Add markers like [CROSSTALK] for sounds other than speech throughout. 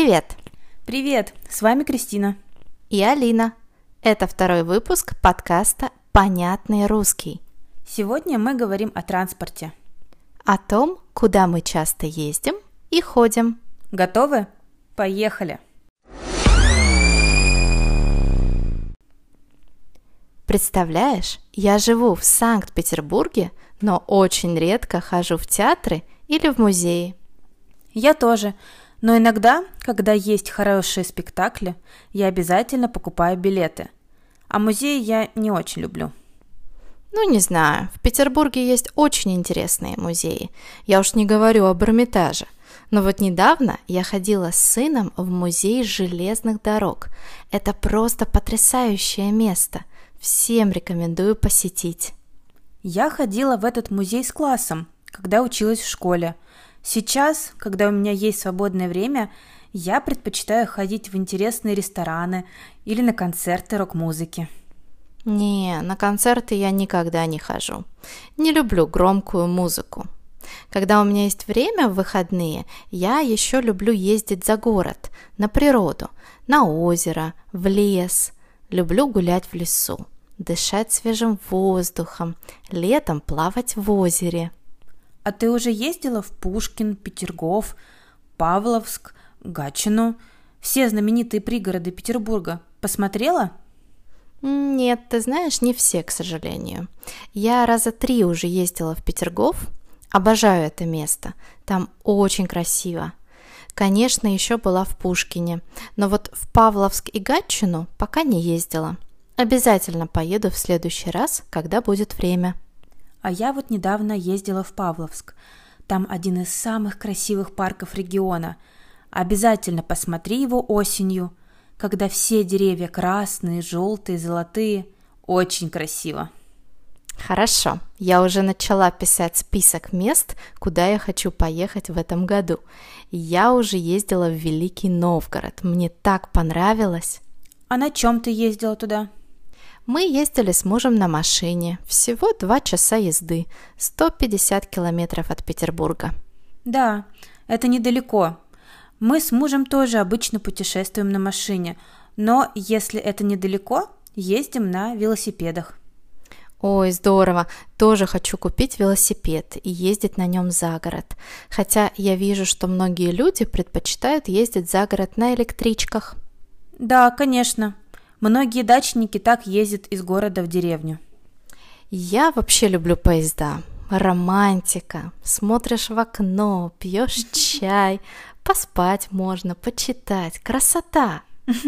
Привет! Привет! С вами Кристина. И Алина. Это второй выпуск подкаста «Понятный русский». Сегодня мы говорим о транспорте. О том, куда мы часто ездим и ходим. Готовы? Поехали! Представляешь, я живу в Санкт-Петербурге, но очень редко хожу в театры или в музеи. Я тоже. Но иногда, когда есть хорошие спектакли, я обязательно покупаю билеты. А музеи я не очень люблю. Ну, не знаю, в Петербурге есть очень интересные музеи. Я уж не говорю об Эрмитаже. Но вот недавно я ходила с сыном в музей железных дорог. Это просто потрясающее место. Всем рекомендую посетить. Я ходила в этот музей с классом, когда училась в школе. Сейчас, когда у меня есть свободное время, я предпочитаю ходить в интересные рестораны или на концерты рок-музыки. Не, на концерты я никогда не хожу. Не люблю громкую музыку. Когда у меня есть время в выходные, я еще люблю ездить за город, на природу, на озеро, в лес. Люблю гулять в лесу, дышать свежим воздухом, летом плавать в озере. А ты уже ездила в Пушкин, Петергоф, Павловск, Гатчину? Все знаменитые пригороды Петербурга. Посмотрела? Нет, ты знаешь, не все, к сожалению. Я раза три уже ездила в Петергоф. Обожаю это место. Там очень красиво. Конечно, еще была в Пушкине, но вот в Павловск и Гатчину пока не ездила. Обязательно поеду в следующий раз, когда будет время. А я вот недавно ездила в Павловск. Там один из самых красивых парков региона. Обязательно посмотри его осенью, когда все деревья красные, желтые, золотые. Очень красиво. Хорошо, я уже начала писать список мест, куда я хочу поехать в этом году. Я уже ездила в Великий Новгород, мне так понравилось. А на чем ты ездила туда? Мы ездили с мужем на машине, всего два часа езды, 150 километров от Петербурга. Да, это недалеко. Мы с мужем тоже обычно путешествуем на машине, но если это недалеко, ездим на велосипедах. Ой, здорово. Тоже хочу купить велосипед и ездить на нем за город. Хотя я вижу, что многие люди предпочитают ездить за город на электричках. Да, конечно. Многие дачники так ездят из города в деревню. Я вообще люблю поезда. Романтика. Смотришь в окно, пьешь [LAUGHS] чай, поспать можно, почитать. Красота. [LAUGHS]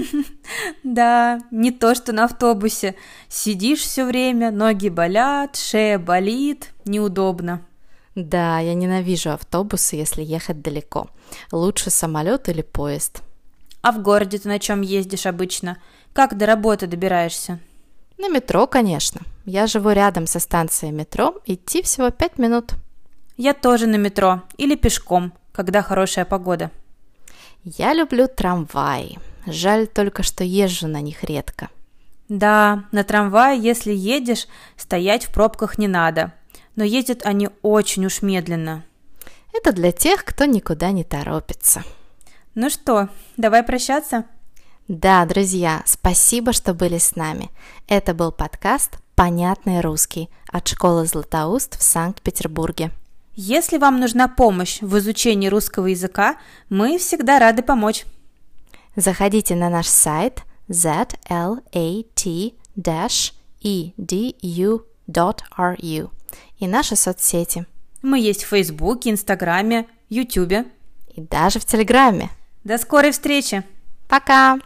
Да, не то что на автобусе. Сидишь все время, ноги болят, шея болит, неудобно. Да, я ненавижу автобусы, если ехать далеко. Лучше самолет или поезд. А в городе ты на чем ездишь обычно? Как до работы добираешься? На метро, конечно. Я живу рядом со станцией метро, идти всего пять минут. Я тоже на метро или пешком, когда хорошая погода. Я люблю трамваи. Жаль только, что езжу на них редко. Да, на трамвае, если едешь, стоять в пробках не надо. Но ездят они очень уж медленно. Это для тех, кто никуда не торопится. Ну что, давай прощаться? Да, друзья, спасибо, что были с нами. Это был подкаст «Понятный русский» от школы Златоуст в Санкт-Петербурге. Если вам нужна помощь в изучении русского языка, мы всегда рады помочь. Заходите на наш сайт zlat-edu.ru и наши соцсети. Мы есть в Фейсбуке, Инстаграме, Ютубе. И даже в Телеграме. До скорой встречи! Пока!